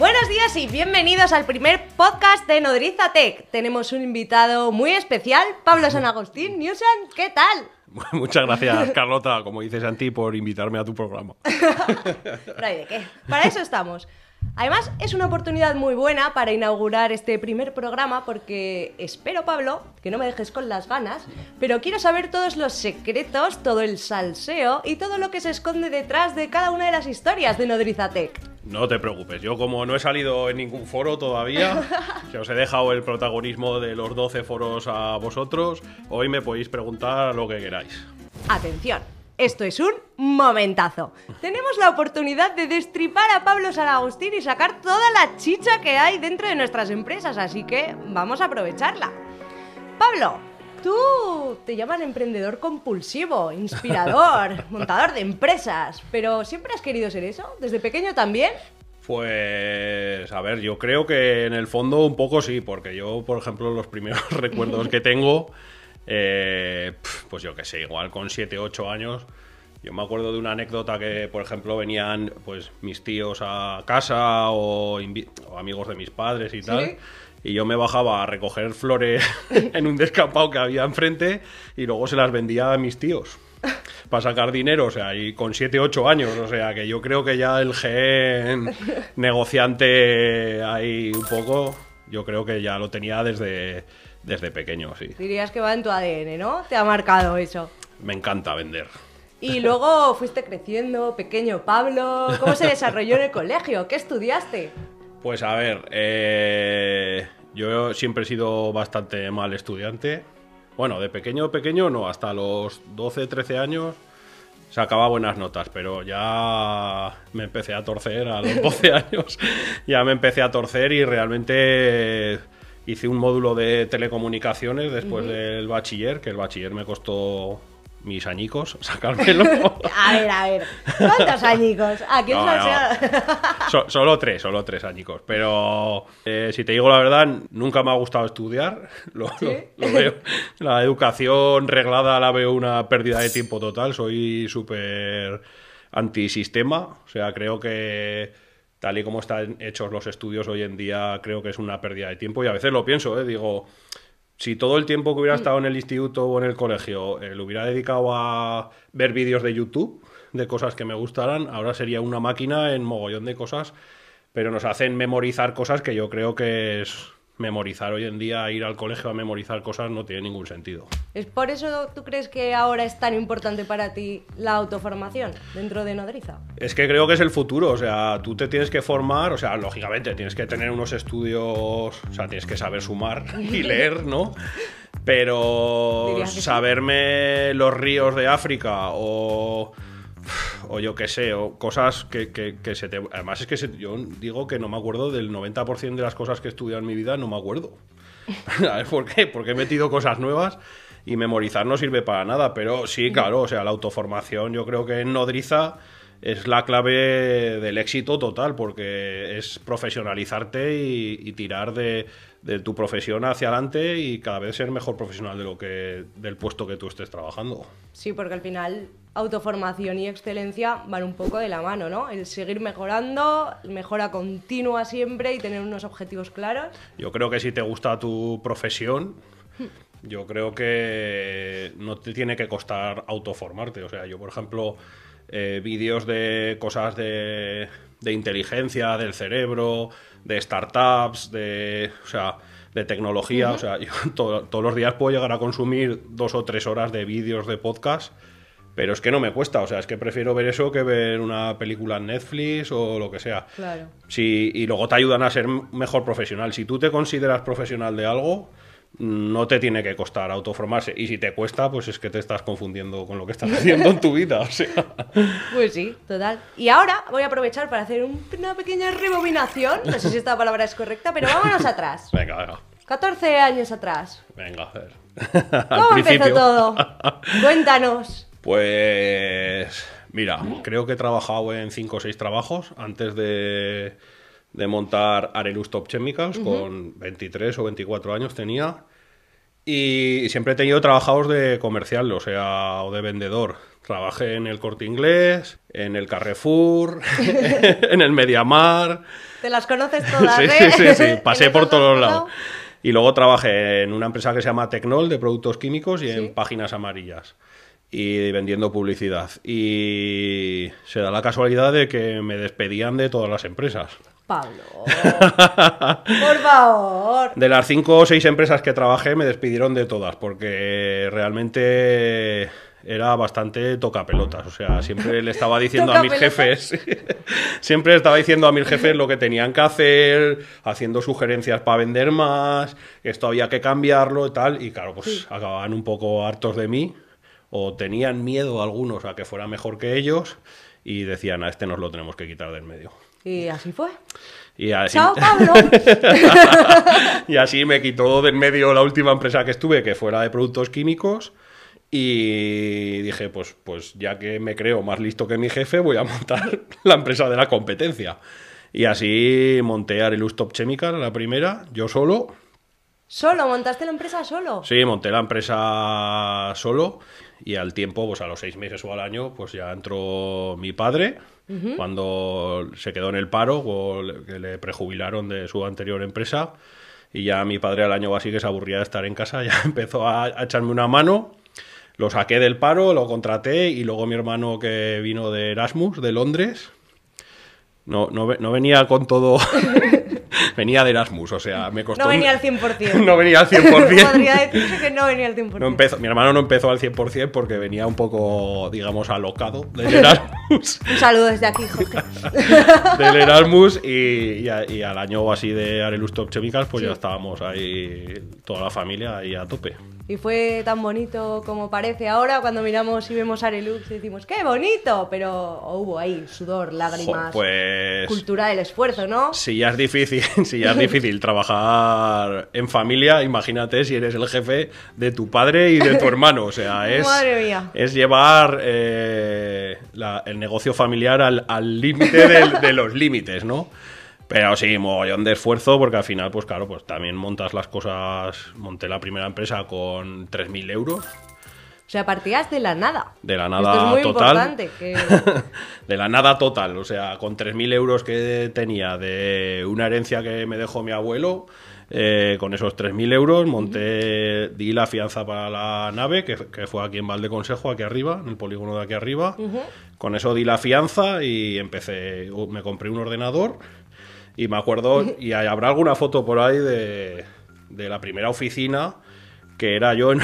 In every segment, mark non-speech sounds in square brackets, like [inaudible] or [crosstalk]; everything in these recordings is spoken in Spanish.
Buenos días y bienvenidos al primer podcast de Nodriza Tech. Tenemos un invitado muy especial, Pablo San Agustín. Newsan, ¿qué tal? [laughs] Muchas gracias, Carlota, como dices Santi, por invitarme a tu programa. [laughs] No hay de qué. Para eso estamos. Además, es una oportunidad muy buena para inaugurar este primer programa porque espero, Pablo, que no me dejes con las ganas, pero quiero saber todos los secretos, todo el salseo y todo lo que se esconde detrás de cada una de las historias de Nodrizatec. No te preocupes, yo como no he salido en ningún foro todavía, [laughs] que os he dejado el protagonismo de los 12 foros a vosotros, hoy me podéis preguntar lo que queráis. Atención, esto es un momentazo. Tenemos la oportunidad de destripar a Pablo Saragostín y sacar toda la chicha que hay dentro de nuestras empresas, así que vamos a aprovecharla. Pablo, tú te llaman emprendedor compulsivo, inspirador, [laughs] montador de empresas, pero ¿siempre has querido ser eso? ¿Desde pequeño también? Pues, a ver, yo creo que en el fondo un poco sí, porque yo, por ejemplo, los primeros [laughs] recuerdos que tengo, eh, pues yo qué sé, igual con 7, 8 años, yo me acuerdo de una anécdota que, por ejemplo, venían pues mis tíos a casa o, amigos de mis padres y tal. Y yo me bajaba a recoger flores [laughs] en un descampado que había enfrente y luego se las vendía a mis tíos para sacar dinero, o sea, y con 7, 8 años, o sea, que yo creo que ya el gen negociante ahí un poco, yo creo que ya lo tenía desde, desde pequeño, sí. Dirías que va en tu ADN, ¿no? Te ha marcado eso. Me encanta vender. Y luego fuiste creciendo, pequeño Pablo. ¿Cómo se desarrolló en el colegio? ¿Qué estudiaste? Pues a ver, eh, yo siempre he sido bastante mal estudiante. Bueno, de pequeño, pequeño no, hasta los 12, 13 años sacaba buenas notas, pero ya me empecé a torcer a los [laughs] 12 años. Ya me empecé a torcer y realmente hice un módulo de telecomunicaciones después del bachiller, que el bachiller me costó mis añicos [laughs] sacármelo. A ver, a ver. ¿Cuántos añicos? ¿A quién No, se no. ha- So- solo tres, solo tres añicos. Pero eh, si te digo la verdad, nunca me ha gustado estudiar. [laughs] Lo, ¿Sí? lo- lo veo. La educación reglada la veo una pérdida de tiempo total. Soy súper antisistema. O sea, creo que tal y como están hechos los estudios hoy en día, creo que es una pérdida de tiempo. Y a veces lo pienso, ¿eh? digo. Si todo el tiempo que hubiera estado en el instituto o en el colegio eh, lo hubiera dedicado a ver vídeos de YouTube de cosas que me gustaran, ahora sería una máquina en mogollón de cosas, pero nos hacen memorizar cosas que yo creo que es memorizar hoy en día, ir al colegio a memorizar cosas no tiene ningún sentido. ¿Es por eso tú crees que ahora es tan importante para ti la autoformación dentro de Nodriza? Es que creo que es el futuro, o sea, tú te tienes que formar, o sea, lógicamente tienes que tener unos estudios, o sea, tienes que saber sumar y [laughs] leer, ¿no? Pero saberme los ríos de África o, o yo qué sé, o cosas que, que- que se te... Además es que se- yo digo que no me acuerdo del 90% de las cosas que he estudiado en mi vida, no me acuerdo. ¿Sabes [laughs] por qué? Porque he metido cosas nuevas y memorizar no sirve para nada, pero sí, claro, o sea, la autoformación yo creo que en Nodriza es la clave del éxito total, porque es profesionalizarte y, y tirar de, de tu profesión hacia adelante y cada vez ser mejor profesional de lo que del puesto que tú estés trabajando. Sí, porque al final autoformación y excelencia van un poco de la mano, ¿no? El seguir mejorando, mejora continua siempre y tener unos objetivos claros. Yo creo que si te gusta tu profesión, yo creo que no te tiene que costar autoformarte. O sea, yo, por ejemplo, eh, vídeos de cosas de, de inteligencia, del cerebro, de startups, de, o sea, de tecnología. O sea, yo [laughs] to- todos los días puedo llegar a consumir dos o tres horas de vídeos de podcast. Pero es que no me cuesta, o sea, es que prefiero ver eso que ver una película en Netflix o lo que sea. Claro. Si, y luego te ayudan a ser mejor profesional. Si tú te consideras profesional de algo, no te tiene que costar autoformarse. Y si te cuesta, pues es que te estás confundiendo con lo que estás haciendo en tu vida. O sea, [laughs] Pues sí, total. Y ahora voy a aprovechar para hacer un- una pequeña rebobinación. No sé si esta palabra es correcta, pero vámonos atrás. [laughs] venga, venga. 14 años atrás. Venga, a ver. [laughs] ¿Cómo empezó todo? Cuéntanos. Pues mira, creo que he trabajado en 5 o 6 trabajos antes de, de montar Arelus Top Chemicals, con 23 o 24 años tenía. Y siempre he tenido trabajos de comercial, o sea, o de vendedor. Trabajé en el Corte Inglés, en el Carrefour, [laughs] en el Mediamar. Te las conoces [laughs] todas, Sí, ¿eh? sí, sí, sí, [laughs] pasé por todos dos lados. Y luego trabajé en una empresa que se llama Tecnol de productos químicos y Sí. en páginas amarillas y vendiendo publicidad. Y se da la casualidad de que me despedían de todas las empresas. Pablo. Por favor. De las cinco o seis empresas que trabajé me despidieron de todas porque realmente era bastante tocapelotas. O sea, siempre le estaba diciendo a mis jefes, [laughs] siempre estaba diciendo a mis jefes lo que tenían que hacer, haciendo sugerencias para vender más, esto había que cambiarlo y tal. Y claro, pues acababan un poco hartos de mí o tenían miedo algunos a que fuera mejor que ellos y decían, a este nos lo tenemos que quitar del medio. Y así fue. Y así, Chao, Pablo. [laughs] y así me quitó del medio la última empresa que estuve, que fuera de productos químicos. Y dije, pues, pues ya que me creo más listo que mi jefe, voy a montar [laughs] la empresa de la competencia. Y así monté Arelus Top Chemical, la primera, yo solo. ¿Solo? ¿Montaste la empresa solo? Sí, monté la empresa solo y al tiempo, pues a los seis meses o al año, pues ya entró mi padre cuando se quedó en el paro, o le- que le prejubilaron de su anterior empresa. Y ya mi padre al año o así que se aburría de estar en casa, [laughs] ya empezó a, a echarme una mano. Lo saqué del paro, lo contraté y luego mi hermano que vino de Erasmus, de Londres, no, no venía con todo, [laughs] venía de Erasmus, o sea, me costó... No venía al 100%. [laughs] no venía al 100%. Podría decirse que no venía al 100%. No empezó, mi hermano no empezó al 100% porque venía un poco, digamos, alocado del Erasmus, [laughs] Un saludo desde aquí, Jorge. [laughs] del Erasmus y, y a- y al año así de Arelus Top Chemicals, pues ya estábamos ahí, toda la familia ahí a tope. Y fue tan bonito como parece ahora cuando miramos y vemos Arelux y decimos, ¡qué bonito! Pero hubo ahí sudor, Jo, lágrimas, pues cultura del esfuerzo, ¿no? si ya es difícil, si ya es difícil trabajar en familia, imagínate si eres el jefe de tu padre y de tu hermano. O sea, es, Madre mía. es llevar eh, la- el negocio familiar al al límite del- de los límites, ¿no? Pero sí, mogollón de esfuerzo, porque al final, pues claro, pues también montas las cosas. Monté la primera empresa con 3.000 euros, O sea, partías de la nada. de la Esto es nada muy total. importante. Que... [laughs] de la nada total, o sea, con 3.000 euros que tenía de una herencia que me dejó mi abuelo, eh, con esos 3.000 euros monté, di la fianza para la nave, que, que fue aquí en Valdeconsejo, aquí arriba, en el polígono de aquí arriba. Con eso di la fianza y empecé, me compré un ordenador y me acuerdo, y habrá alguna foto por ahí de, de la primera oficina que era yo en,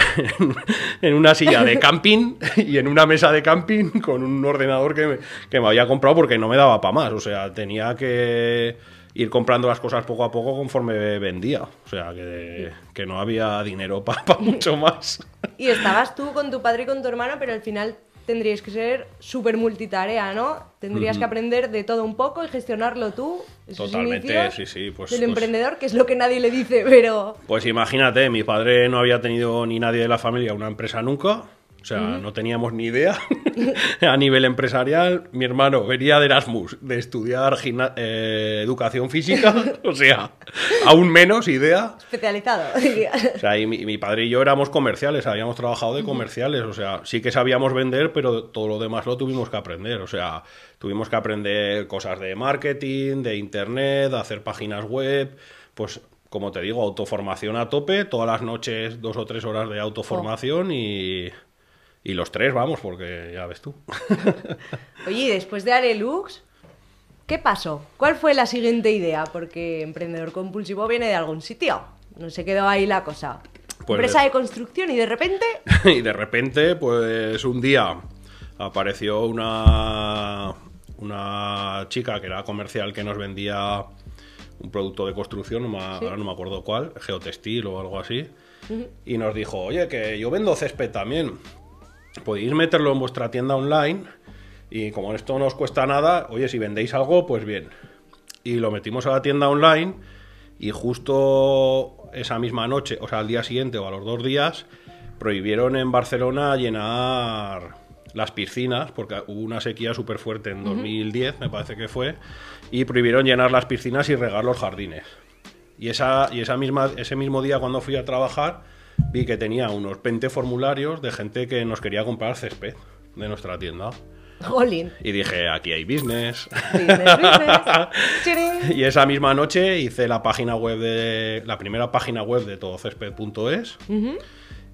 [laughs] en una silla de camping y en una mesa de camping con un ordenador que me, que me había comprado porque no me daba para más. O sea, tenía que ir comprando las cosas poco a poco conforme vendía. O sea, que, que no había dinero para [laughs] mucho más. Y estabas tú con tu padre y con tu hermano, pero al final tendríais que ser súper multitarea, ¿no? Tendrías que aprender de todo un poco y gestionarlo tú. Totalmente, sí, sí, pues- del pues- emprendedor, que es lo que nadie le dice, pero... Pues imagínate, mi padre no había tenido ni nadie de la familia una empresa nunca. O sea, no teníamos ni idea [laughs] a nivel empresarial. Mi hermano venía de Erasmus, de estudiar eh, educación física. [laughs] O sea, aún menos idea. Especializado. [laughs] O sea, y mi, mi padre y yo éramos comerciales, habíamos trabajado de comerciales, o sea, sí que sabíamos vender, pero todo lo demás lo tuvimos que aprender, o sea, tuvimos que aprender cosas de marketing, de internet, de hacer páginas web, pues como te digo, autoformación a tope, todas las noches dos o tres horas de autoformación y, y los tres, vamos, porque ya ves tú. [laughs] Oye, y después de Arelux, ¿qué pasó? ¿Cuál fue la siguiente idea? Porque emprendedor compulsivo viene de algún sitio. No se quedó ahí la cosa. Pues Empresa de- de construcción y de repente... [laughs] y de repente, pues un día apareció una, una chica que era comercial que nos vendía un producto de construcción, no me, ahora no me acuerdo cuál, geotextil o algo así, y nos dijo, oye, que yo vendo césped también, podéis meterlo en vuestra tienda online y como esto no os cuesta nada, oye, si vendéis algo, pues bien. Y lo metimos a la tienda online y justo esa misma noche, o sea, al día siguiente o a los dos días, prohibieron en Barcelona llenar las piscinas, porque hubo una sequía súper fuerte en 2010, me parece que fue, y prohibieron llenar las piscinas y regar los jardines. Y, esa, y esa misma, ese mismo día cuando fui a trabajar, vi que tenía unos 20 formularios de gente que nos quería comprar césped. de nuestra tienda. Jolín. Y dije, aquí hay business. Business, business. [laughs] Y esa misma noche hice la página web de. la primera página web de todocésped.es.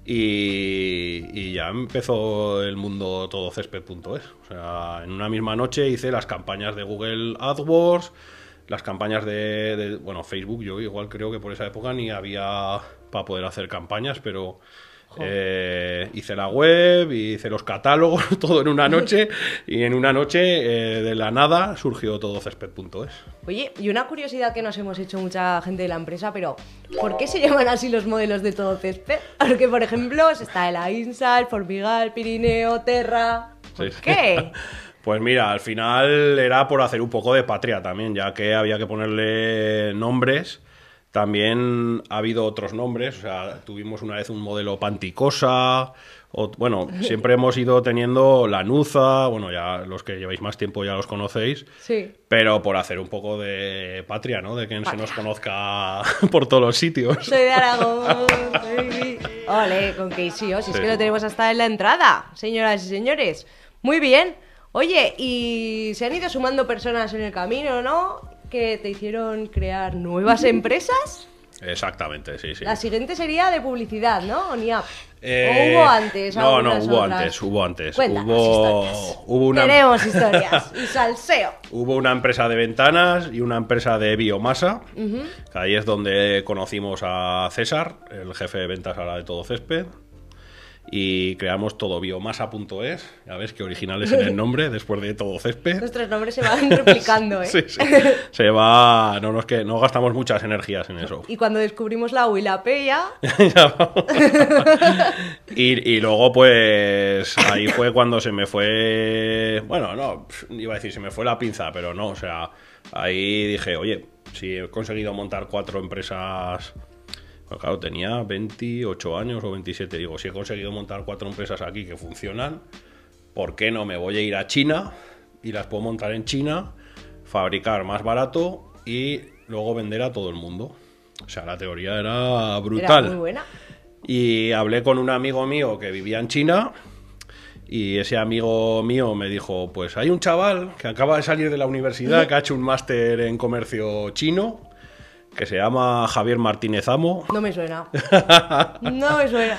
y, y ya empezó el mundo todocésped.es. O sea, en una misma noche hice las campañas de Google AdWords, las campañas de, de- bueno, Facebook, yo igual creo que por esa época ni había para poder hacer campañas, pero eh, hice la web, hice los catálogos, [laughs] todo en una noche, y en una noche eh, de la nada surgió todocésped.es. Oye, y una curiosidad que nos hemos hecho mucha gente de la empresa, pero ¿por qué se llaman así los modelos de todo césped? Porque, por ejemplo, está el Ainsa, el Formigal, Pirineo, Terra. ¿Por Sí. qué? [laughs] Pues mira, al final era por hacer un poco de patria también, ya que había que ponerle nombres. También ha habido otros nombres, o sea, tuvimos una vez un modelo Panticosa, o, bueno, [laughs] siempre hemos ido teniendo Lanuza, bueno, ya los que lleváis más tiempo ya los conocéis, Sí. pero por hacer un poco de patria, ¿no? De que se nos conozca [laughs] por todos los sitios. Soy de Aragón. [laughs] Ole, con que sí, oh, si es Sí. que lo tenemos hasta en la entrada, señoras y señores. Muy bien. Oye, y se han ido sumando personas en el camino, ¿no? Que te hicieron crear nuevas [laughs] empresas. Exactamente, sí, sí. La siguiente sería de publicidad, ¿no? O NIAP. Eh, ¿O hubo antes? No, no, hubo otras? antes, hubo antes. Cuéntanos hubo, historias. hubo una, Tenemos [laughs] historias y salseo. Hubo una empresa de ventanas y una empresa de biomasa. ahí es donde conocimos a César, el jefe de ventas ahora de Todo Césped. Y creamos todobiomasa.es. Ya ves que original es en el nombre, después de Todo Césped. Nuestros nombres se van replicando, ¿eh? [laughs] Sí, sí. Se va. No, no, es que no gastamos muchas energías en eso. Y cuando descubrimos la U y la P ya... [laughs] Y, y luego, pues, ahí fue cuando se me fue. Bueno, no, iba a decir, se me fue la pinza, pero no, o sea, ahí dije, oye, si he conseguido montar cuatro empresas. Claro, tenía 28 años o 27. Digo, si he conseguido montar cuatro empresas aquí que funcionan, ¿por qué no me voy a ir a China y las puedo montar en China, fabricar más barato y luego vender a todo el mundo? O sea, la teoría era brutal. Era muy buena. Y hablé con un amigo mío que vivía en China y ese amigo mío me dijo, pues hay un chaval que acaba de salir de la universidad, que ha hecho un máster en comercio chino, que se llama Javier Martínez Amo. No me suena. [laughs] No me suena.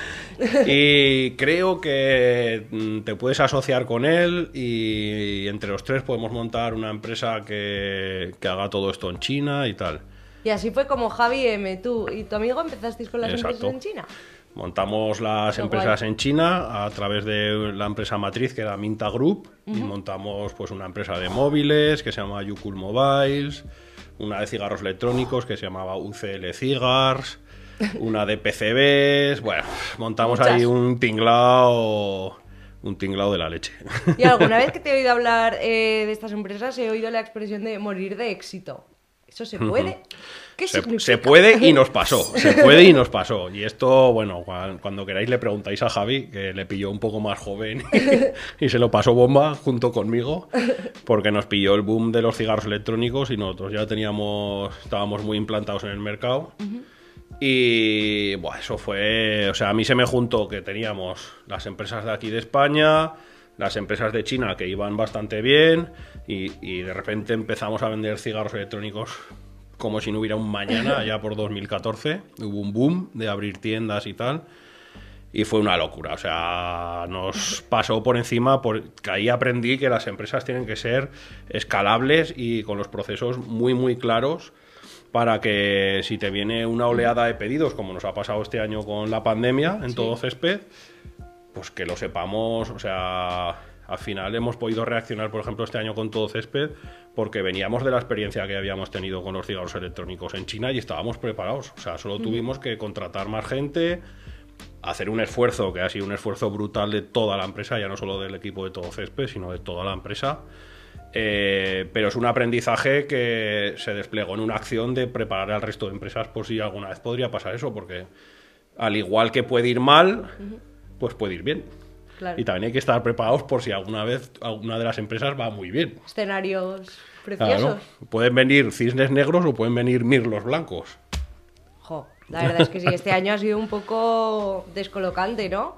Y creo que mm, te puedes asociar con él y entre los tres podemos montar una empresa que, que haga todo esto en China y tal. Y así fue como Javi M, tú y tu amigo empezasteis con las Exacto. empresas en China. Montamos las empresas guay. en China a través de la empresa matriz que era Minta Group y montamos pues una empresa de móviles que se llama Yukul Mobiles, una de cigarros electrónicos que se llamaba UCL Cigars, una de PCBs, bueno, montamos Muchas. ahí un tinglao un tinglao de la leche. Y alguna [laughs] vez que te he oído hablar eh, de estas empresas he oído la expresión de morir de éxito. ¿Eso se puede? ¿Qué Se, significa? se puede y nos [laughs] pasó. Se puede y nos pasó. Y esto, bueno, cuan- cuando queráis le preguntáis a Javi, que le pilló un poco más joven [laughs] y se lo pasó bomba junto conmigo, porque nos pilló el boom de los cigarros electrónicos y nosotros ya teníamos, estábamos muy implantados en el mercado. Y buah, eso fue, o sea, a mí se me juntó que teníamos las empresas de aquí de España, las empresas de China que iban bastante bien y, y de repente empezamos a vender cigarros electrónicos como si no hubiera un mañana, [laughs] ya por 2014. Hubo un boom de abrir tiendas y tal. Y fue una locura, o sea, nos pasó por encima, porque ahí aprendí que las empresas tienen que ser escalables y con los procesos muy, muy claros para que si te viene una oleada de pedidos, como nos ha pasado este año con la pandemia en todo césped, pues que lo sepamos, o sea, al final hemos podido reaccionar, por ejemplo, este año con todo césped, porque veníamos de la experiencia que habíamos tenido con los cigarros electrónicos en China y estábamos preparados. O sea, solo tuvimos que contratar más gente, hacer un esfuerzo, que ha sido un esfuerzo brutal de toda la empresa, ya no solo del equipo de todo césped, sino de toda la empresa. Eh, pero es un aprendizaje que se desplegó en una acción de preparar al resto de empresas por si alguna vez podría pasar eso, porque al igual que puede ir mal, pues puede ir bien. Claro. Y también hay que estar preparados por si alguna vez alguna de las empresas va muy bien. Escenarios preciosos. Claro. Pueden venir cisnes negros o pueden venir mirlos blancos. Jo, la verdad es que sí, este año ha sido un poco descolocante, ¿no?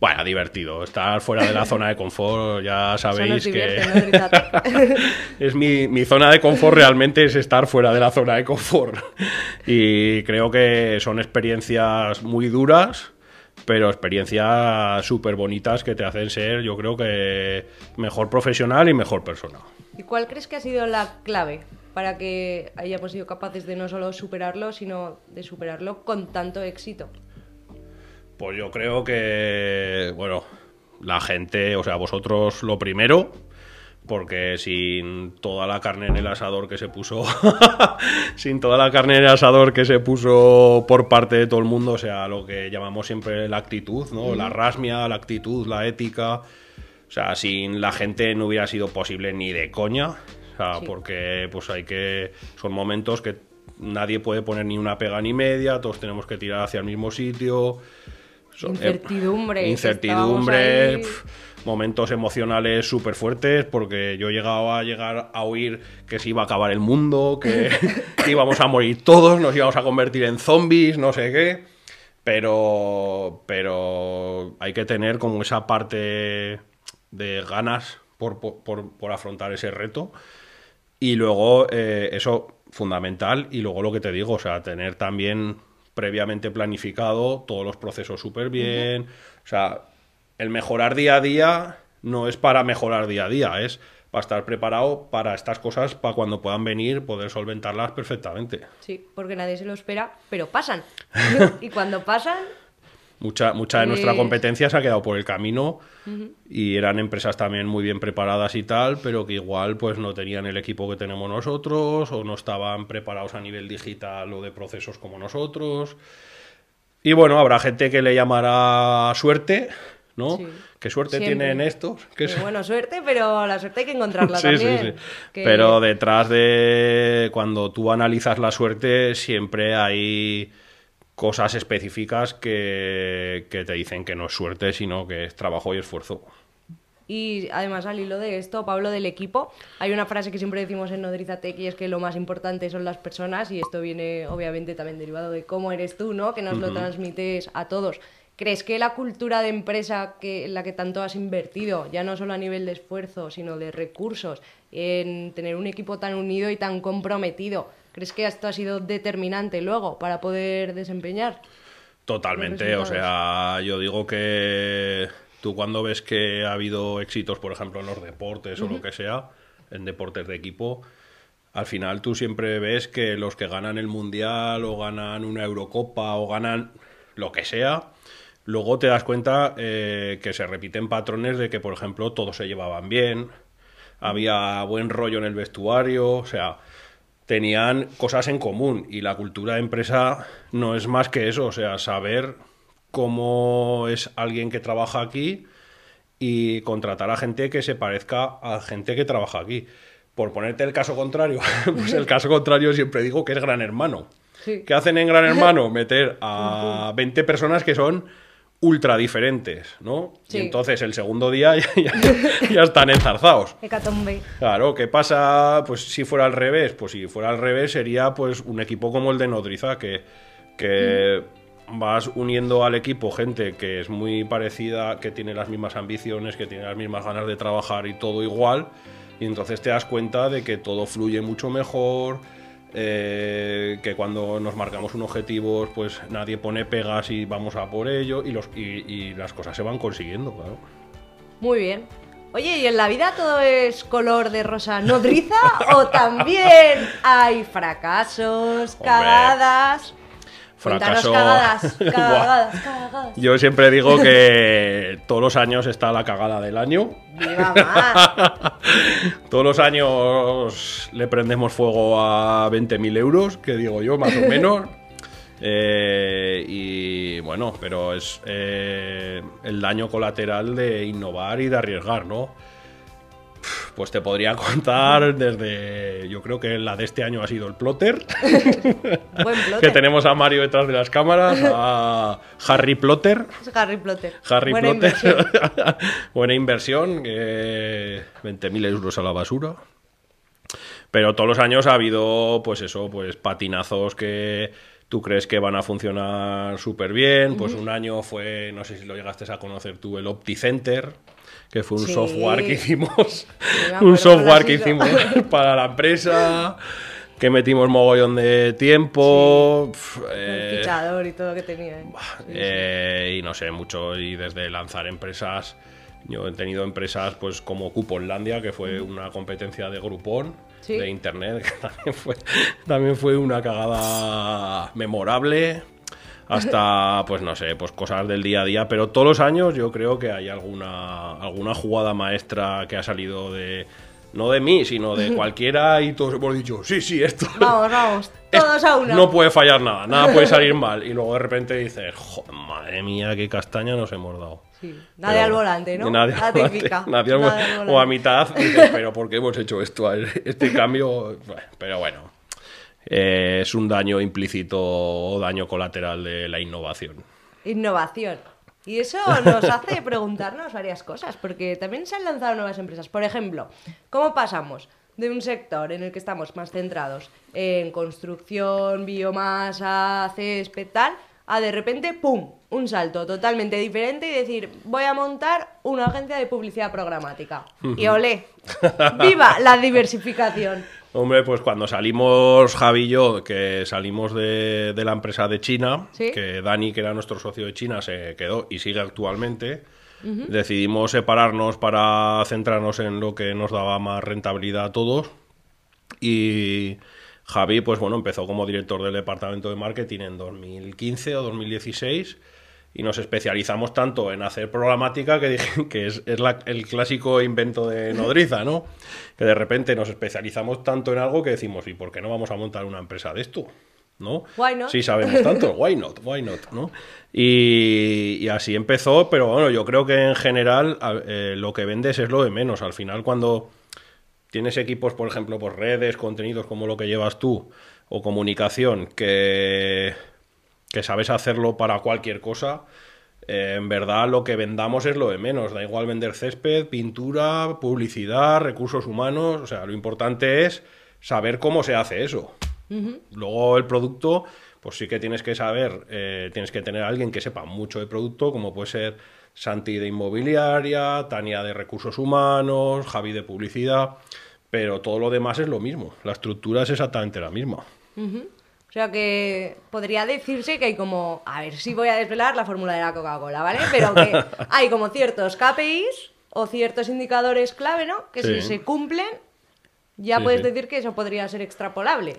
Bueno, divertido. Estar fuera de la zona de confort, ya sabéis que. [laughs] es mi, mi, zona de confort realmente es estar fuera de la zona de confort. Y creo que son experiencias muy duras, pero experiencias súper bonitas que te hacen ser, yo creo que, mejor profesional y mejor persona. ¿Y cuál crees que ha sido la clave para que hayamos sido capaces de no solo superarlo, sino de superarlo con tanto éxito? Pues yo creo que, bueno, la gente, o sea, vosotros lo primero, porque sin toda la carne en el asador que se puso, [laughs] sin toda la carne en el asador que se puso por parte de todo el mundo, o sea, lo que llamamos siempre la actitud, ¿no? La rasmia, la actitud, la ética. O sea, sin la gente no hubiera sido posible ni de coña. O sea, porque pues hay que. Son momentos que nadie puede poner ni una pega ni media, todos tenemos que tirar hacia el mismo sitio. Incertidumbre. incertidumbre, momentos emocionales súper fuertes, porque yo he llegado a llegar a oír que se iba a acabar el mundo, [laughs] que, íbamos a morir todos, nos íbamos a convertir en zombies, no sé qué. Pero, pero hay que tener como esa parte de ganas por, por, afrontar ese reto. Y luego, eh, eso fundamental. Y luego lo que te digo, o sea, tener también previamente planificado, todos los procesos súper bien. O sea, el mejorar día a día no es para mejorar día a día, es para estar preparado para estas cosas, para cuando puedan venir, poder solventarlas perfectamente. Sí, porque nadie se lo espera, pero pasan. [laughs] y cuando pasan, Mucha, mucha de nuestra competencia se ha quedado por el camino y eran empresas también muy bien preparadas y tal, pero que igual pues no tenían el equipo que tenemos nosotros o no estaban preparados a nivel digital o de procesos como nosotros. Y bueno, habrá gente que le llamará suerte, ¿no? ¿Qué suerte tienen estos? ¿Qué bueno, suerte, pero la suerte hay que encontrarla [laughs] también. Sí. Pero detrás de cuando tú analizas la suerte siempre hay cosas específicas que, te dicen que no es suerte, sino que es trabajo y esfuerzo. Y además, al hilo de esto, Pablo, del equipo, hay una frase que siempre decimos en Nodrizatec y es que lo más importante son las personas, y esto viene obviamente también derivado de cómo eres tú, ¿no? Que nos lo transmites a todos. ¿Crees que la cultura de empresa que, en la que tanto has invertido, ya no solo a nivel de esfuerzo, sino de recursos, en tener un equipo tan unido y tan comprometido, ¿Crees que esto ha sido determinante luego para poder desempeñar? Totalmente, o sea, yo digo que tú cuando ves que ha habido éxitos, por ejemplo, en los deportes o lo que sea, en deportes de equipo, al final tú siempre ves que los que ganan el Mundial o ganan una Eurocopa o ganan lo que sea, luego te das cuenta eh, que se repiten patrones de que, por ejemplo, todos se llevaban bien, había buen rollo en el vestuario, o sea, tenían cosas en común y la cultura de empresa no es más que eso, o sea, saber cómo es alguien que trabaja aquí y contratar a gente que se parezca a gente que trabaja aquí. Por ponerte el caso contrario, [laughs] pues el caso contrario siempre digo que es Gran Hermano. ¿Qué hacen en Gran [laughs] Hermano? Meter a 20 personas que son ultra diferentes, ¿no? Y entonces el segundo día [laughs] ya, están enzarzados. Hecatombe. Claro, ¿qué pasa? Pues si fuera al revés, pues si fuera al revés sería pues un equipo como el de Nodriza, que, que vas uniendo al equipo gente que es muy parecida, que tiene las mismas ambiciones, que tiene las mismas ganas de trabajar y todo igual, y entonces te das cuenta de que todo fluye mucho mejor, eh, que cuando nos marcamos un objetivo, pues nadie pone pegas y vamos a por ello y, los, y, las cosas se van consiguiendo, claro. Muy bien. Oye, ¿y en la vida todo es color de rosa nodriza [laughs] o también hay fracasos, cagadas? Fracaso. [laughs] Yo siempre digo que [laughs] todos los años está la cagada del año. [laughs] todos los años le prendemos fuego a 20.000 euros, que digo yo, más o menos. Eh, y bueno, pero es eh, el daño colateral de innovar y de arriesgar, ¿no? Pues te podría contar desde. Yo creo que la de este año ha sido el [laughs] plotter. que tenemos a Mario detrás de las cámaras, a Harry Plotter. Harry Plotter. Harry Buena Plotter. Inversión. [laughs] Buena inversión. 20.000 euros a la basura. Pero todos los años ha habido, pues eso, pues patinazos que tú crees que van a funcionar súper bien. Pues un año fue, no sé si lo llegaste a conocer tú, el OptiCenter, que fue un Sí. software que hicimos, [laughs] un software que hicimos [laughs] para la empresa, que metimos mogollón de tiempo. El eh, fichador y todo lo que tenía. ¿eh? Eh, y no sé, mucho, y desde lanzar empresas, yo he tenido empresas pues como Cuponlandia, que fue una competencia de Groupon, Sí. de internet, [laughs] que también fue, también fue una cagada memorable. Hasta, pues no sé, pues cosas del día a día, pero todos los años yo creo que hay alguna, alguna jugada maestra que ha salido de, no de mí, sino de cualquiera y todos hemos dicho, sí, sí, esto, Vamos, vamos, [laughs] todos a una. no puede fallar nada, nada puede [laughs] salir mal. Y luego de repente dices, "Jo, madre mía, qué castaña nos hemos dado. Sí, Nadie Pero- al volante, ¿no? Nadie al volante, [laughs] nadie al Nadie o a mitad dices, pero ¿por qué hemos hecho esto? Este cambio. Pero bueno, eh, es un daño implícito o daño colateral de la innovación. Innovación. Y eso nos hace [laughs] preguntarnos varias cosas, porque también se han lanzado nuevas empresas. Por ejemplo, ¿cómo pasamos de un sector en el que estamos más centrados en construcción, biomasa, césped, tal, a de repente, ¡pum!, un salto totalmente diferente y decir, voy a montar una agencia de publicidad programática. [laughs] Y olé, ¡viva la diversificación! Hombre, pues cuando salimos Javi y yo, que salimos de, de la empresa de China, Sí. que Dani, que era nuestro socio de China, se quedó y sigue actualmente, decidimos separarnos para centrarnos en lo que nos daba más rentabilidad a todos. Y Javi, pues bueno, empezó como director del departamento de marketing en 2015 o 2016 y nos especializamos tanto en hacer programática que, dije- [laughs] que es, es la- el clásico invento de Nodriza, ¿no? Que de repente nos especializamos tanto en algo que decimos, ¿y por qué no vamos a montar una empresa de esto? ¿No? Why not? Sí, sabemos tanto, [laughs] why not, why not, ¿no? Y, y así empezó, pero bueno, yo creo que en general eh, lo que vendes es lo de menos. Al final, cuando tienes equipos, por ejemplo, por redes, contenidos como lo que llevas tú, o comunicación, que, que sabes hacerlo para cualquier cosa, eh, en verdad lo que vendamos es lo de menos. Da igual vender césped, pintura, publicidad, recursos humanos. O sea, lo importante es saber cómo se hace eso. Luego el producto, pues sí que tienes que saber, eh, tienes que tener a alguien que sepa mucho de producto, como puede ser Santi de inmobiliaria, Tania de recursos humanos, Javi de publicidad, pero todo lo demás es lo mismo. La estructura es exactamente la misma. O sea que podría decirse que hay como, a ver si voy a desvelar la fórmula de la Coca-Cola, ¿vale? Pero que [laughs] hay como ciertos KPIs o ciertos indicadores clave, ¿no? Que si Sí. se cumplen, ya Sí, puedes sí. decir que eso podría ser extrapolable.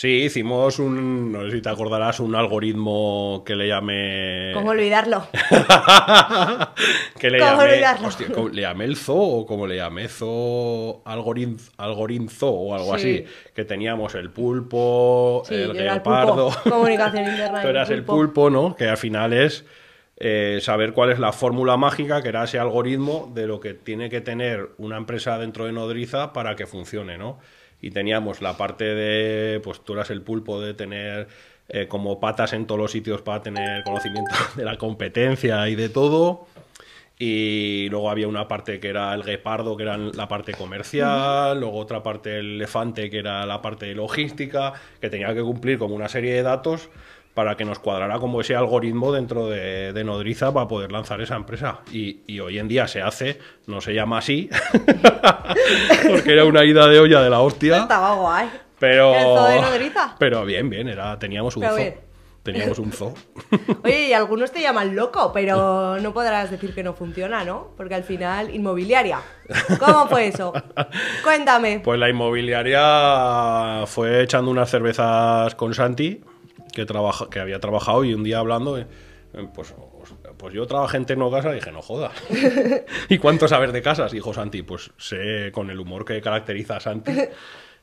Sí, hicimos un, no sé si te acordarás, un algoritmo que le llamé... ¿Cómo olvidarlo? [laughs] que le ¿Cómo llamé, olvidarlo? hostia, ¿cómo- ¿le llamé el zoo o como le llamé zoo algoritmo, algoritmo o algo Sí. así? Que teníamos el pulpo, Sí, el guepardo. [laughs] Comunicación interna Tú eras el pulpo. pulpo, ¿no? Que al final es eh, saber cuál es la fórmula mágica, que era ese algoritmo de lo que tiene que tener una empresa dentro de Nodriza para que funcione, ¿no? Y teníamos la parte de, pues tú eras el pulpo de tener eh, como patas en todos los sitios para tener conocimiento [laughs] de la competencia y de todo. Y luego había una parte que era el guepardo, que era la parte comercial, luego otra parte el elefante, que era la parte de logística, que tenía que cumplir como una serie de datos para que nos cuadrara como ese algoritmo dentro de, de Nodriza para poder lanzar esa empresa. Y, y hoy en día se hace, no se llama así, [laughs] porque era una ida de olla de la hostia. Estaba guay. Pero, ¿El zoo de Nodriza? pero bien, bien, era, teníamos un Pero zoo. bien. Teníamos un zoo. [laughs] Oye, y algunos te llaman loco, pero no podrás decir que no funciona, ¿no? Porque al final, inmobiliaria. ¿Cómo fue eso? [laughs] Cuéntame. Pues la inmobiliaria fue echando unas cervezas con Santi, que, trabaja, que había trabajado, y un día hablando, eh, pues, pues yo trabajé en Tecnocasa y dije, no jodas. [laughs] ¿Y cuánto sabes de casas? Dijo Santi, pues sé con el humor que caracteriza a Santi.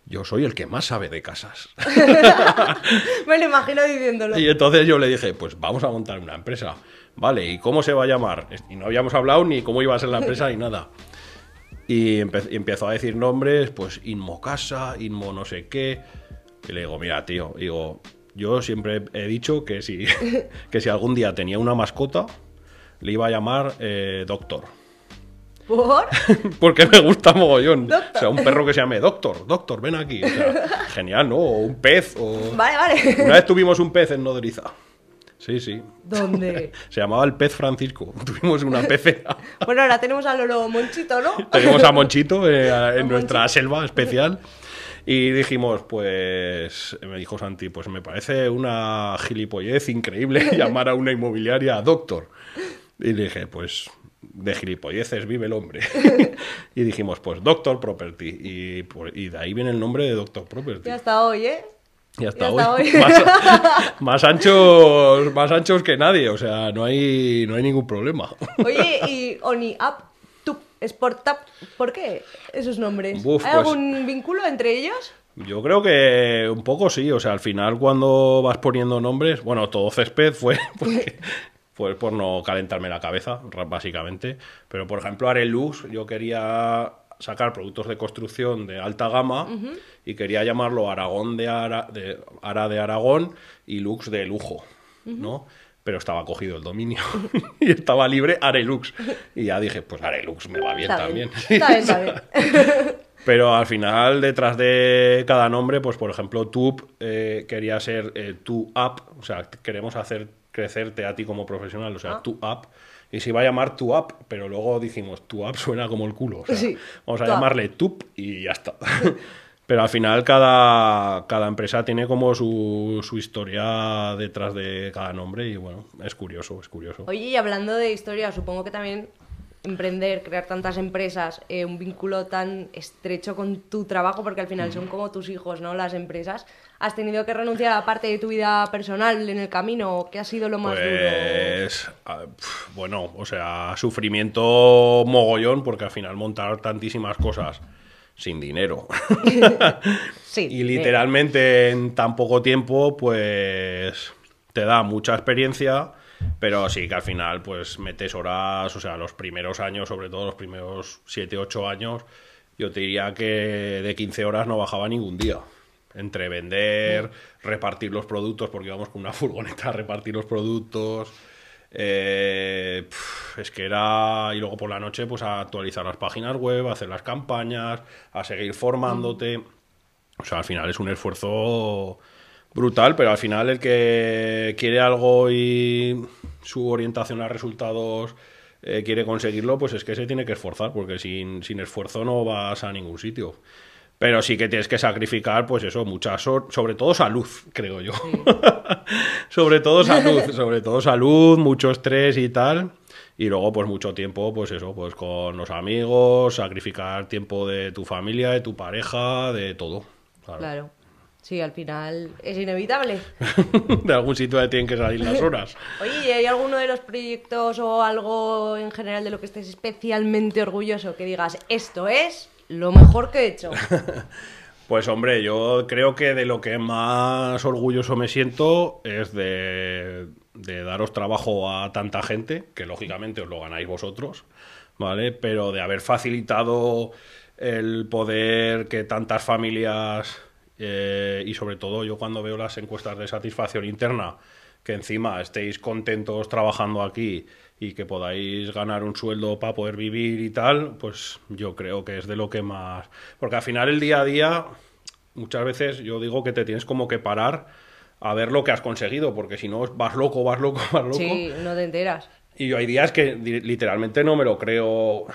Yo soy el que más sabe de casas. [laughs] Me lo imagino diciéndolo. Y entonces yo le dije, pues vamos a montar una empresa. Vale, ¿y cómo se va a llamar? Y no habíamos hablado ni cómo iba a ser la empresa ni nada. Y, y empezó a decir nombres, pues Inmocasa, Inmo no sé qué. Y le digo, mira, tío, digo, yo siempre he dicho que si, [laughs] que si algún día tenía una mascota, le iba a llamar eh, Doctor. ¿Por? [laughs] Porque me gusta mogollón. Doctor. O sea, un perro que se llame Doctor, Doctor, ven aquí. O sea, [laughs] genial, ¿no? O un pez. O... Vale, vale. Una vez tuvimos un pez en Nodriza. Sí, sí. ¿Dónde? Se llamaba el pez Francisco. Tuvimos una pecera. Bueno, ahora tenemos a Lolo Monchito, ¿no? Tenemos a Monchito eh, a- en A nuestra selva especial. Y dijimos, pues, me dijo Santi, pues me parece una gilipollez increíble [laughs] llamar a una inmobiliaria Doctor. Y dije, pues, de gilipolleces vive el hombre. [laughs] y dijimos, pues, Doctor Property. Y, por- y de ahí viene el nombre de Doctor Property. Ya hasta hoy, ¿eh? Y hasta y hoy. hasta hoy. [laughs] Más, más anchos, más anchos que nadie. O sea, no hay, no hay ningún problema. Oye, y Oni Up, Tup, Sport Tap, ¿por qué esos nombres? ¿Hay pues- algún vínculo entre ellos? Yo creo que un poco sí, o sea, al final cuando vas poniendo nombres, bueno, todo césped fue [laughs] porque- por no calentarme la cabeza, básicamente, pero por ejemplo Arelux, yo quería sacar productos de construcción de alta gama y quería llamarlo Aragón de Ara de, Ara de Aragón y Lux de lujo, ¿no? Pero estaba cogido el dominio [laughs] y estaba libre Arelux. Y ya dije, pues Arelux me va bien Está también. bien. Está bien, está bien. [laughs] Pero al final, detrás de cada nombre, pues por ejemplo, Tube eh, quería ser eh, Tu App, o sea, queremos hacer crecerte a ti como profesional, o sea, Ah. Tu App. Y se iba a llamar Tu App, pero luego dijimos, Tu App suena como el culo. o sea, Sí, vamos a Tu llamarle Tube y ya está. [laughs] pero al final, cada, cada empresa tiene como su, su historia detrás de cada nombre y bueno, es curioso, es curioso. Oye, y hablando de historia, supongo que también emprender, crear tantas empresas, eh, un vínculo tan estrecho con tu trabajo, porque al final son como tus hijos, ¿no? Las empresas. ¿Has tenido que renunciar a parte de tu vida personal en el camino? ¿Qué ha sido lo más duro? Pues, pf, bueno, o sea, sufrimiento mogollón, porque al final montar tantísimas cosas sin dinero [laughs] Sí. y literalmente en tan poco tiempo, pues te da mucha experiencia, pero sí que al final, pues metes horas, o sea, los primeros años, sobre todo los primeros 7, 8 años, yo te diría que de 15 horas no bajaba ningún día. Entre vender, repartir los productos, porque íbamos con una [laughs] furgoneta a repartir los productos. eh, es que era. Y luego por la noche, pues a actualizar las páginas web, a hacer las campañas, a seguir formándote. O sea, al final es un esfuerzo brutal, pero al final el que quiere algo y su orientación a resultados eh, quiere conseguirlo, pues es que se tiene que esforzar, porque sin, sin esfuerzo no vas a ningún sitio. Pero sí que tienes que sacrificar, pues eso, mucha sor- sobre todo salud, creo yo. [laughs] sobre todo salud, sobre todo salud, mucho estrés y tal. Y luego, pues mucho tiempo, pues eso, pues con los amigos, sacrificar tiempo de tu familia, de tu pareja, de todo. Claro. Claro. Sí, al final es inevitable. [laughs] de algún sitio le tienen que salir las horas. [laughs] Oye, ¿y ¿hay alguno de los proyectos o algo en general de lo que estés especialmente orgulloso que digas, esto es lo mejor que he hecho? [laughs] Pues hombre, yo creo que de lo que más orgulloso me siento es de, de daros trabajo a tanta gente, que lógicamente os lo ganáis vosotros, ¿vale? Pero de haber facilitado el poder que tantas familias, eh, y sobre todo yo cuando veo las encuestas de satisfacción interna, que encima estéis contentos trabajando aquí y que podáis ganar un sueldo para poder vivir y tal, pues yo creo que es de lo que más... Porque al final el día a día, muchas veces yo digo que te tienes como que parar a ver lo que has conseguido, porque si no vas loco, vas loco, [laughs] vas loco. Sí, no te enteras. Y yo hay días que literalmente no me lo creo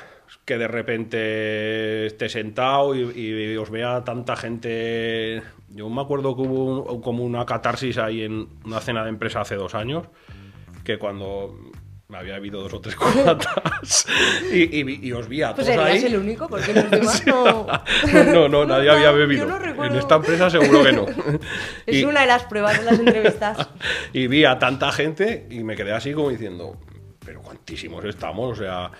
que de repente esté sentado y, y os vea tanta gente. Yo me acuerdo que hubo un- como una catarsis ahí en una cena de empresa hace dos años, que cuando había habido dos o tres [laughs] conatas y, y- y os vi a Pues todos ahí. el único, porque los demás [laughs] [laughs] no... No, no, nadie había yo bebido. no recuerdo. en esta empresa seguro que no. Es Y- una de las pruebas de las entrevistas. y vi a tanta gente y me quedé así como diciendo, pero cuantísimos estamos, o sea,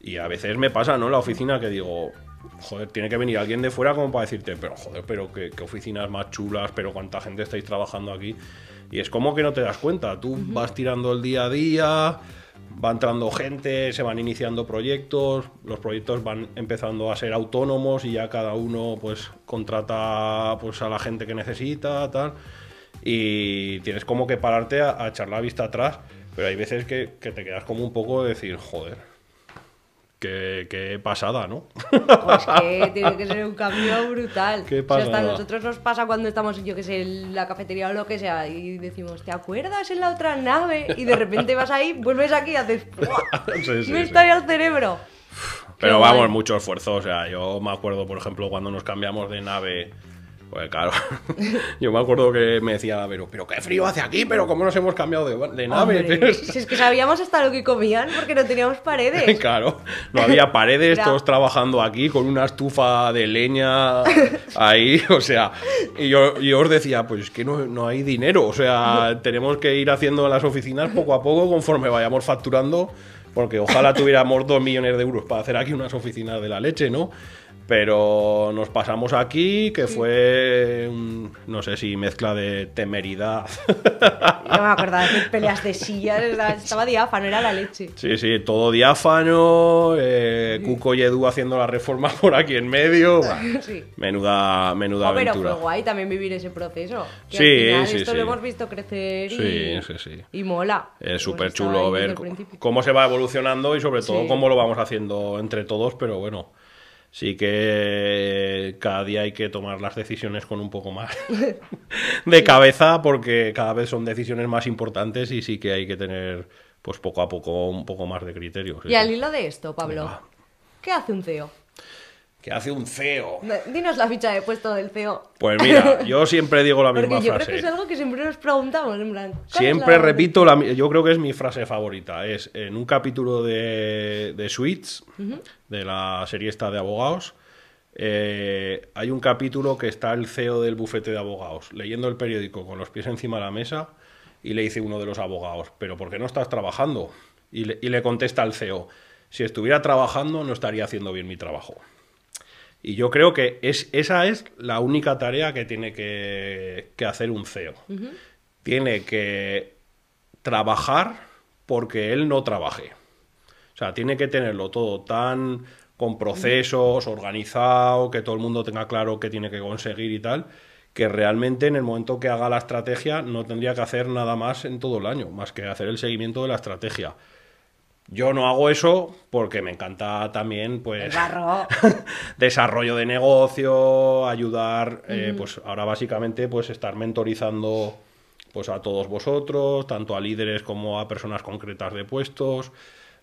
y a veces me pasa, ¿no? La oficina que digo, joder, tiene que venir alguien de fuera como para decirte, pero joder, pero qué, qué oficinas más chulas, pero cuánta gente estáis trabajando aquí. Y es como que no te das cuenta, tú vas tirando el día a día, va entrando gente, se van iniciando proyectos, los proyectos van empezando a ser autónomos y ya cada uno pues contrata pues a la gente que necesita, tal. Y tienes como que pararte a, echar la vista atrás, pero hay veces que, que te quedas como un poco de decir, joder, qué, qué pasada, ¿no? Pues que tiene que ser un cambio brutal. Qué O sea, hasta a pasada. nosotros nos pasa cuando estamos, yo que sé, en la cafetería o lo que sea, y decimos, ¿te acuerdas en la otra nave? Y de repente vas ahí, vuelves aquí y haces. [laughs] Sí, sí, me sí. el cerebro. Pero Qué vamos, guay. mucho esfuerzo. O sea, yo me acuerdo, por ejemplo, cuando nos cambiamos de nave. Pues claro, [laughs] yo me acuerdo que me decía Vero, pero qué frío hace aquí, pero cómo nos hemos cambiado de, de nave. Hombre, [laughs] si es que sabíamos hasta lo que comían porque no teníamos paredes. [laughs] Claro, no había paredes, todos trabajando aquí con una estufa de leña ahí, o sea, y yo, yo os decía, pues es que no, no hay dinero, o sea, tenemos que ir haciendo las oficinas poco a poco conforme vayamos facturando, porque ojalá tuviéramos dos millones de euros para hacer aquí unas oficinas de la leche, ¿no? Pero nos pasamos aquí, que fue, no sé si mezcla de temeridad. No me acordaba de hacer peleas de sillas, estaba diáfano, era la leche. Sí, sí, todo diáfano, eh, Cuco y Edu haciendo la reforma por aquí en medio. [laughs] Sí. Menuda, menuda Oh, pero aventura. fue guay también vivir ese proceso. Que Sí, al final sí, esto sí. lo hemos visto crecer y, Sí, sí, sí. y mola. Es súper chulo ver cómo se va evolucionando y sobre todo cómo lo vamos haciendo entre todos, pero bueno, sí que cada día hay que tomar las decisiones con un poco más [laughs] [laughs] de cabeza porque cada vez son decisiones más importantes y sí que hay que tener pues poco a poco un poco más de criterio. sí, Y al hilo de esto, Pablo, Venga. ¿qué hace un CEO? ¿Qué hace un CEO? Dinos la ficha de puesto del CEO. Pues mira, [laughs] yo siempre digo la misma Porque yo frase. creo que es algo que siempre nos preguntamos, en plan, ¿cuál es Siempre la- repito, la yo creo que es mi frase favorita. Es en un capítulo de, de Suits, de la serie esta de abogados, eh, hay un capítulo que está el CEO del bufete de abogados leyendo el periódico con los pies encima de la mesa y le dice uno de los abogados, ¿pero por qué no estás trabajando? Y le, y le contesta al CEO, si estuviera trabajando no estaría haciendo bien mi trabajo. Y yo creo que es, esa es la única tarea que tiene que, que hacer un CEO. Tiene que trabajar porque él no trabaje. O sea, tiene que tenerlo todo tan con procesos, organizado, que todo el mundo tenga claro qué tiene que conseguir y tal, que realmente en el momento que haga la estrategia no tendría que hacer nada más en todo el año, más que hacer el seguimiento de la estrategia. Yo no hago eso porque me encanta también, El pues, barro. [laughs] desarrollo de negocio, ayudar, eh, pues ahora básicamente pues estar mentorizando pues a todos vosotros, tanto a líderes como a personas concretas de puestos,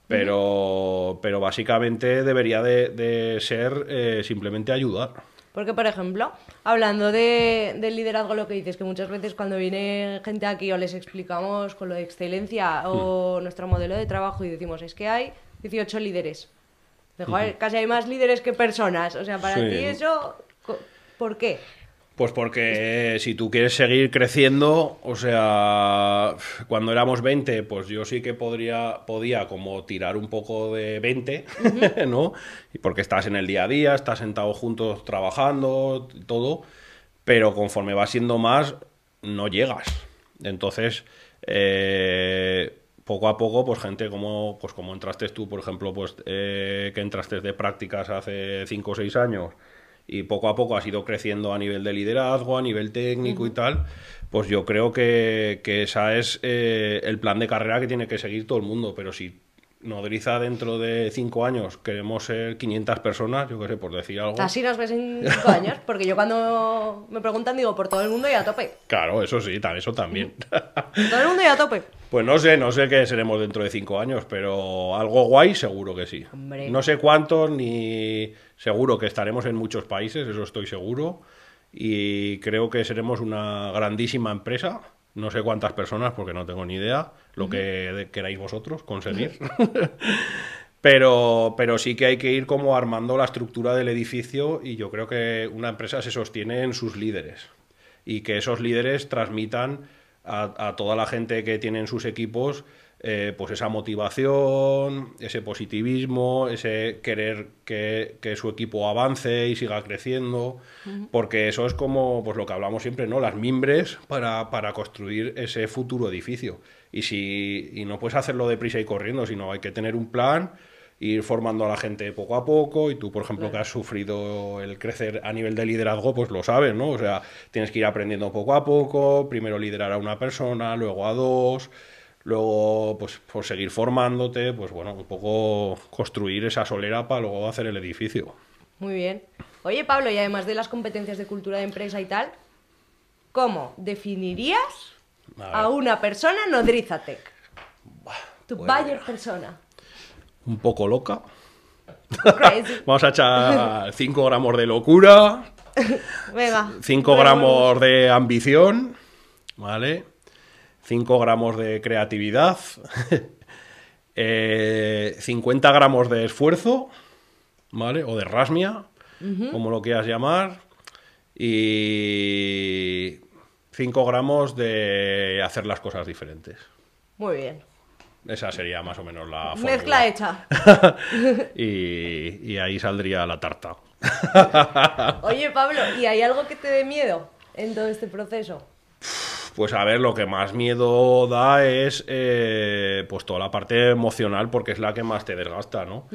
pero, pero básicamente debería de, de ser eh, simplemente ayudar. Porque, por ejemplo, hablando de, del liderazgo, lo que dices, que muchas veces cuando viene gente aquí o les explicamos con lo de excelencia o nuestro modelo de trabajo y decimos, es que hay 18 líderes. De, joder, Casi hay más líderes que personas. O sea, para Sí. ti eso, ¿por qué? Pues porque si tú quieres seguir creciendo, o sea, cuando éramos 20, pues yo sí que podría, podía como tirar un poco de 20, [laughs] ¿no? Y porque estás en el día a día, estás sentado juntos trabajando, todo, pero conforme vas siendo más, no llegas. Entonces, eh, poco a poco, pues gente como, pues como entraste tú, por ejemplo, pues eh, que entraste de prácticas hace 5 o 6 años y poco a poco has ido creciendo a nivel de liderazgo, a nivel técnico y tal, pues yo creo que, que esa es eh, el plan de carrera que tiene que seguir todo el mundo, pero si nodriza dentro de 5 años queremos ser 500 personas, yo qué sé, por decir algo. Así nos ves en 5 años, porque yo cuando me preguntan digo por todo el mundo y a tope. Claro, eso sí, eso también. Todo el mundo y a tope. Pues no sé, no sé qué seremos dentro de cinco años, pero algo guay seguro que sí. Hombre. No sé cuántos, ni seguro que estaremos en muchos países, eso estoy seguro. Y creo que seremos una grandísima empresa. No sé cuántas personas, porque no tengo ni idea, lo que queráis vosotros conseguir. [laughs] Pero, pero sí que hay que ir como armando la estructura del edificio y yo creo que una empresa se sostiene en sus líderes y que esos líderes transmitan a, a toda la gente que tiene en sus equipos eh, pues esa motivación, ese positivismo, ese querer que, que su equipo avance y siga creciendo, porque eso es como pues lo que hablamos siempre, ¿no? Las mimbres para, para construir ese futuro edificio. Y si y no puedes hacerlo deprisa y corriendo, sino hay que tener un plan, ir formando a la gente poco a poco y tú, por ejemplo, que has sufrido el crecer a nivel de liderazgo, pues lo sabes, ¿no? O sea, tienes que ir aprendiendo poco a poco, primero liderar a una persona, luego a dos, Luego, pues por seguir formándote, pues bueno, un poco construir esa solera para luego hacer el edificio. Muy bien. Oye, Pablo, y además de las competencias de cultura de empresa y tal, ¿cómo definirías A una persona nodrizatec? Tu pues buyer persona. Un poco loca. [laughs] Vamos a echar 5 gramos de locura, [laughs] Venga. 5 gramos de ambición, ¿vale? 5 gramos de creatividad, [laughs] eh, 50 gramos de esfuerzo, ¿vale? O de rasmia, como lo quieras llamar, y 5 gramos de hacer las cosas diferentes. Muy bien. Esa sería más o menos la fórmula. Mezcla hecha. [laughs] y, y ahí saldría la tarta. Oye, Pablo, ¿y hay algo que te dé miedo en todo este proceso? Pues a ver, lo que más miedo da es eh, pues toda la parte emocional, porque es la que más te desgasta, ¿no?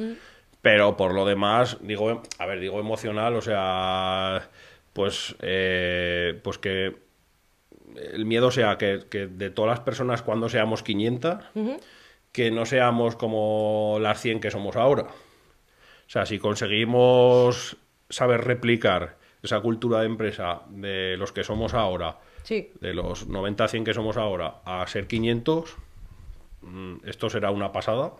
Pero por lo demás, digo, a ver, digo emocional, o sea, pues, eh, pues que el miedo sea que, que de todas las personas cuando seamos 500, que no seamos como las 100 que somos ahora. O sea, si conseguimos saber replicar esa cultura de empresa de los que somos ahora, Sí. de los 90 a 100 que somos ahora, a ser 500, mm, esto será una pasada.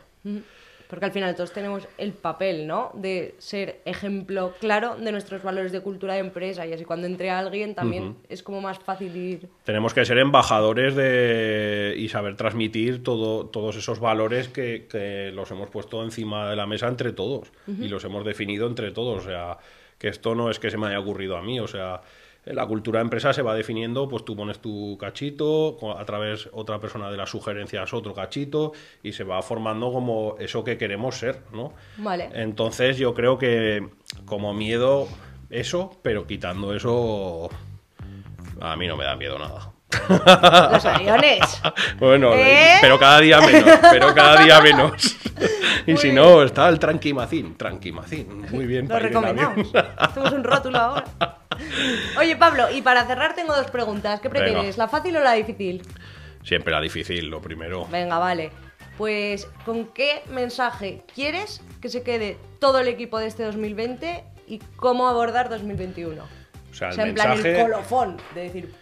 Porque al final todos tenemos el papel, ¿no? De ser ejemplo claro de nuestros valores de cultura de empresa y así cuando entre alguien también es como más fácil ir... Tenemos que ser embajadores de y saber transmitir todo, todos esos valores que, que los hemos puesto encima de la mesa entre todos y los hemos definido entre todos. O sea, que esto no es que se me haya ocurrido a mí, o sea, la cultura de empresa se va definiendo, pues tú pones tu cachito, a través otra persona de las sugerencias otro cachito y se va formando como eso que queremos ser, ¿no? Vale. Entonces yo creo que como miedo eso, pero quitando eso a mí no me da miedo nada. [laughs] Los aviones. [laughs] Bueno, ¿Eh? pero cada día menos, pero cada día menos. [laughs] Y si no, está el tranquimacín, tranquimacín, muy bien. Lo recomendamos. Hacemos un rótulo ahora. Oye, Pablo, y para cerrar tengo dos preguntas. ¿Qué prefieres, Venga. la fácil o la difícil? Siempre la difícil, lo primero. Venga, vale. Pues, ¿con qué mensaje quieres que se quede todo el equipo de este 2020 y cómo abordar 2021? O sea, el en plan el mensaje, colofón de decir,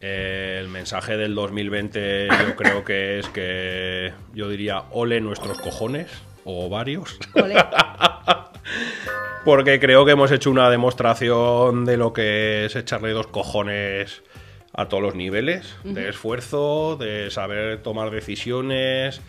eh, el mensaje del 2020 yo creo que es que yo diría ole nuestros cojones o varios. [laughs] Porque creo que hemos hecho una demostración de lo que es echarle dos cojones a todos los niveles, de esfuerzo, de saber tomar decisiones,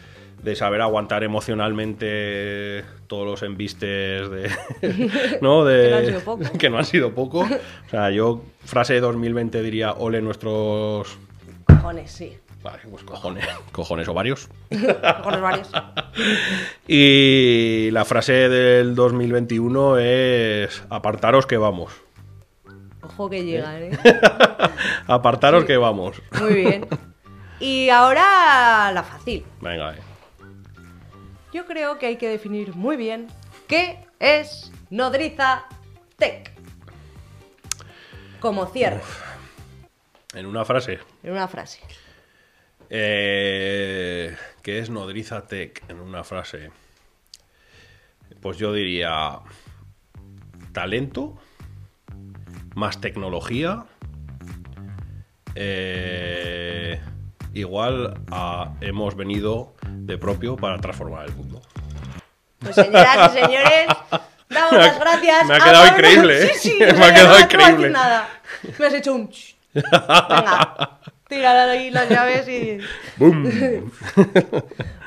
de saber aguantar emocionalmente todos los embistes de, [laughs] ¿no? de Que no han sido poco. [laughs] que no han sido poco. O sea, yo frase de 2020 diría ole nuestros cojones, sí. Vale, pues cojones, [laughs] cojones o varios. [laughs] Cojones varios. [laughs] Y la frase del 2021 es apartaros que vamos. Ojo que llegan, ¿eh? Apartaros que vamos. Muy bien. Y ahora la fácil. Venga, eh. Yo creo que hay que definir muy bien qué es Nodriza Tech. Como cierre, En una frase. en una frase. Eh, ¿Qué es Nodriza Tech? En una frase. Pues yo diría talento, más tecnología, eh, igual a hemos venido de propio para transformar el mundo. Pues señoras y señores, damos [laughs] Me las gracias. me ha quedado increíble, ¿eh? Sí, sí, [laughs] Me o sea, ha quedado increíble. nada. Me has hecho un. [laughs] Venga, tira ahí las llaves y. [laughs] ¡Bum! [laughs]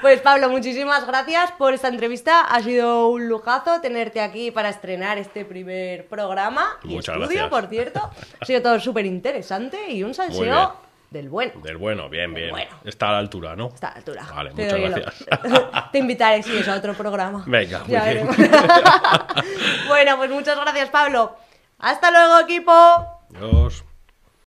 Pues Pablo, muchísimas gracias por esta entrevista. Ha sido un lujazo tenerte aquí para estrenar este primer programa y Muchas estudio, gracias. por cierto. Ha sido todo súper interesante y un salseo del bueno. Del bueno, bien, bien. bueno. Está a la altura, ¿no? Está a la altura. Vale, Te muchas gracias. [laughs] Te invitaré, si es a otro programa. Venga, muy bien. bueno, pues muchas gracias, Pablo. Hasta luego, equipo. Adiós.